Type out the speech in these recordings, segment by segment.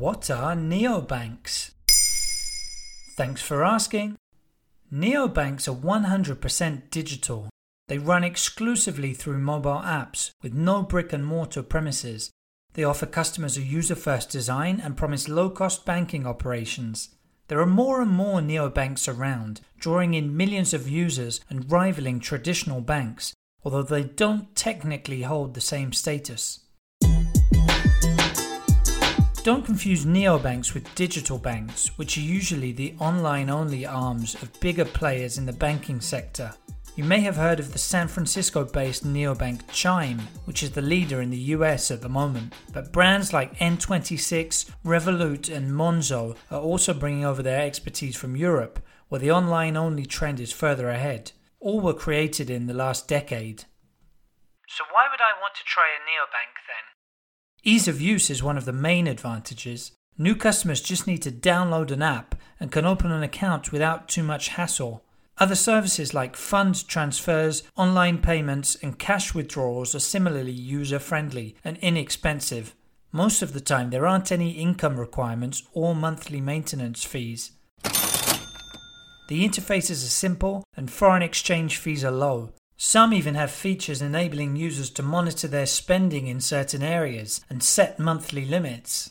What are neobanks? Thanks for asking. Neobanks are 100% digital. They run exclusively through mobile apps with no brick and mortar premises. They offer customers a user first design and promise low cost banking operations. There are more and more neobanks around, drawing in millions of users and rivaling traditional banks, although they don't technically hold the same status. Don't confuse neobanks with digital banks, which are usually the online only arms of bigger players in the banking sector. You may have heard of the San Francisco based neobank Chime, which is the leader in the US at the moment, but brands like N26, Revolut, and Monzo are also bringing over their expertise from Europe, where the online only trend is further ahead. All were created in the last decade. So, why would I want to try a neobank then? Ease of use is one of the main advantages. New customers just need to download an app and can open an account without too much hassle. Other services like fund transfers, online payments, and cash withdrawals are similarly user friendly and inexpensive. Most of the time, there aren't any income requirements or monthly maintenance fees. The interfaces are simple and foreign exchange fees are low. Some even have features enabling users to monitor their spending in certain areas and set monthly limits.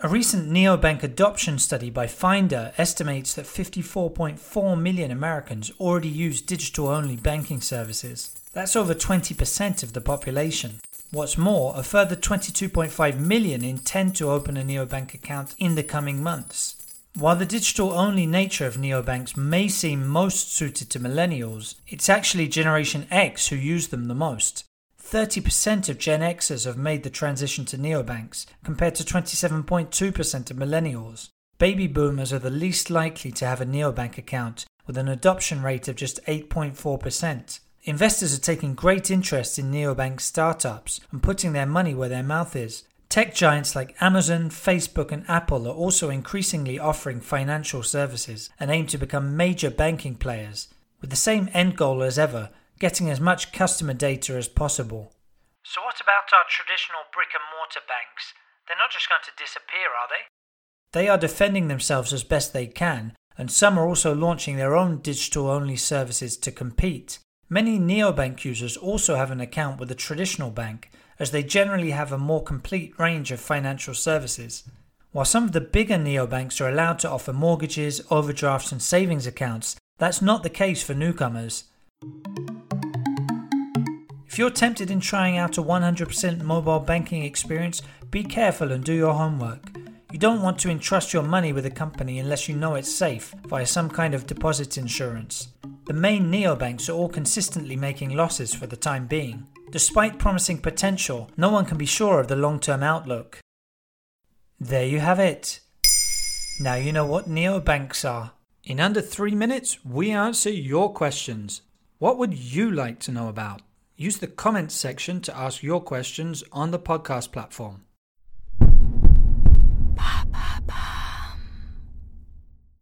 A recent neobank adoption study by Finder estimates that 54.4 million Americans already use digital only banking services. That's over 20% of the population. What's more, a further 22.5 million intend to open a neobank account in the coming months. While the digital only nature of neobanks may seem most suited to millennials, it's actually Generation X who use them the most. 30% of Gen Xers have made the transition to neobanks, compared to 27.2% of millennials. Baby boomers are the least likely to have a neobank account, with an adoption rate of just 8.4%. Investors are taking great interest in neobank startups and putting their money where their mouth is, Tech giants like Amazon, Facebook, and Apple are also increasingly offering financial services and aim to become major banking players, with the same end goal as ever getting as much customer data as possible. So, what about our traditional brick and mortar banks? They're not just going to disappear, are they? They are defending themselves as best they can, and some are also launching their own digital only services to compete. Many neobank users also have an account with a traditional bank as they generally have a more complete range of financial services. While some of the bigger neobanks are allowed to offer mortgages, overdrafts, and savings accounts, that's not the case for newcomers. If you're tempted in trying out a 100% mobile banking experience, be careful and do your homework. You don't want to entrust your money with a company unless you know it's safe via some kind of deposit insurance. The main neobanks are all consistently making losses for the time being. Despite promising potential, no one can be sure of the long term outlook. There you have it. Now you know what neobanks are. In under three minutes, we answer your questions. What would you like to know about? Use the comments section to ask your questions on the podcast platform.